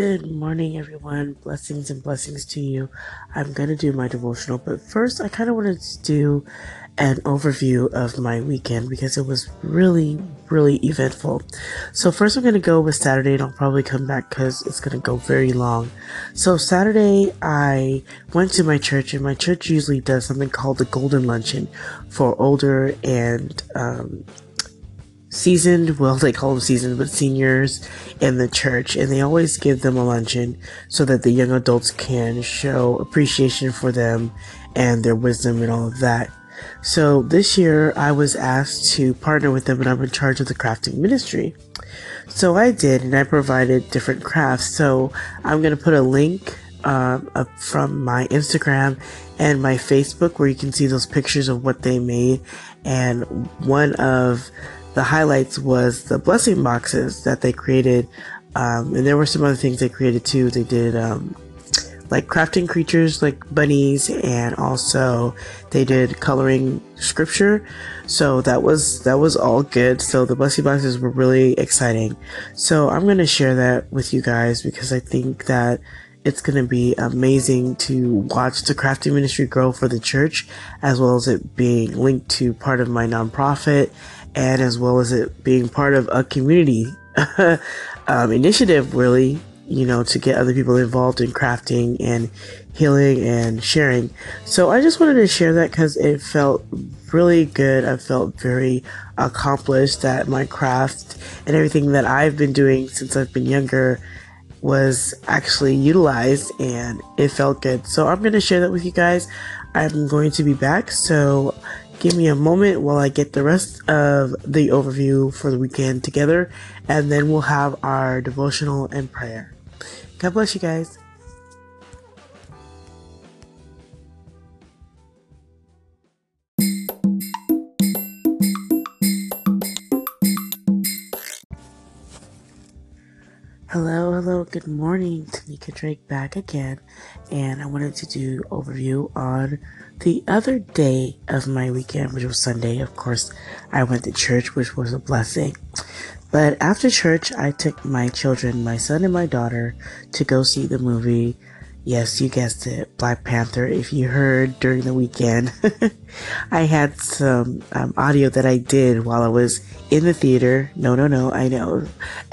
Good morning, everyone. Blessings and blessings to you. I'm going to do my devotional, but first, I kind of wanted to do an overview of my weekend because it was really, really eventful. So, first, I'm going to go with Saturday, and I'll probably come back because it's going to go very long. So, Saturday, I went to my church, and my church usually does something called the Golden Luncheon for older and um, seasoned, well, they call them seasoned, but seniors in the church, and they always give them a luncheon so that the young adults can show appreciation for them and their wisdom and all of that. So this year I was asked to partner with them and I'm in charge of the crafting ministry. So I did and I provided different crafts. So I'm going to put a link uh, from my Instagram and my Facebook where you can see those pictures of what they made. And one of the highlights was the blessing boxes that they created. Um, and there were some other things they created too. They did um, like crafting creatures like bunnies, and also they did coloring scripture. So that was that was all good. So the blessing boxes were really exciting. So I'm gonna share that with you guys because I think that it's going to be amazing to watch the crafting ministry grow for the church, as well as it being linked to part of my nonprofit, and as well as it being part of a community um, initiative, really, you know, to get other people involved in crafting and healing and sharing. So I just wanted to share that because it felt really good. I felt very accomplished that my craft and everything that I've been doing since I've been younger was actually utilized and it felt good. So I'm going to share that with you guys. I'm going to be back. So give me a moment while I get the rest of the overview for the weekend together and then we'll have our devotional and prayer. God bless you guys. Hello, hello, good morning. Tanika Drake back again, and I wanted to do overview on the other day of my weekend, which was Sunday. Of course, I went to church, which was a blessing. But after church, I took my children, my son and my daughter, to go see the movie Yes, you guessed it, Black Panther. If you heard during the weekend, I had some um, audio that I did while I was in the theater. No, no, no, I know.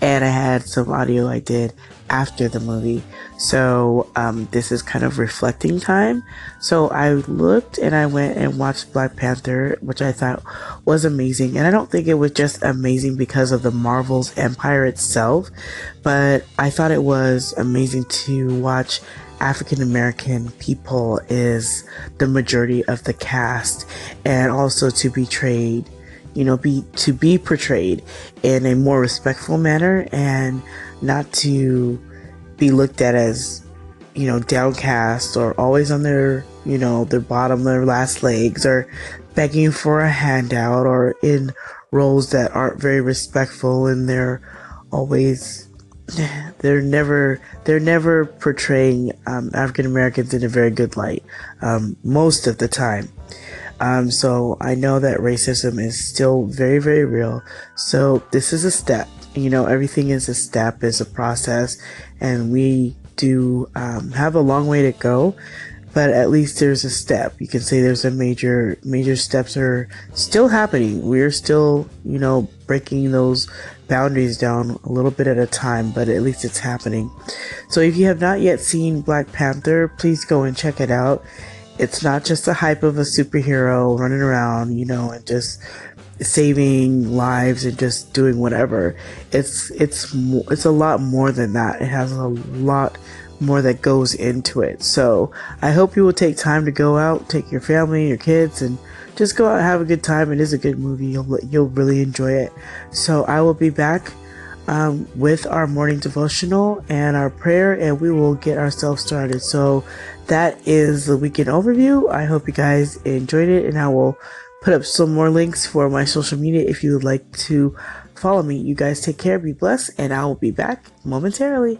and I had some audio I did after the movie. So um, this is kind of reflecting time. So I looked and I went and watched Black Panther, which I thought was amazing. And I don't think it was just amazing because of the Marvel's empire itself, but I thought it was amazing to watch African American people is the majority of the cast and also to be portrayed you know be to be portrayed in a more respectful manner and not to be looked at as, you know, downcast or always on their, you know, their bottom, their last legs or begging for a handout or in roles that aren't very respectful and they're always they're never they're never portraying um, African Americans in a very good light um, most of the time. Um, so I know that racism is still very very real. So this is a step you know, everything is a step, is a process, and we do um, have a long way to go. But at least there's a step. You can say there's a major, major steps are still happening. We're still, you know, breaking those boundaries down a little bit at a time, but at least it's happening. So if you have not yet seen Black Panther, please go and check it out. It's not just a hype of a superhero running around, you know, and just saving lives and just doing whatever. It's it's it's a lot more than that. It has a lot more that goes into it. So I hope you will take time to go out, take your family, your kids, and just go out and have a good time. It is a good movie. You'll you'll really enjoy it. So I will be back um, with our morning devotional and our prayer, and we will get ourselves started. So that is the weekend overview. I hope you guys enjoyed it, and I will put up some more links for my social media if you would like to follow me. You guys take care, be blessed, and I will be back momentarily.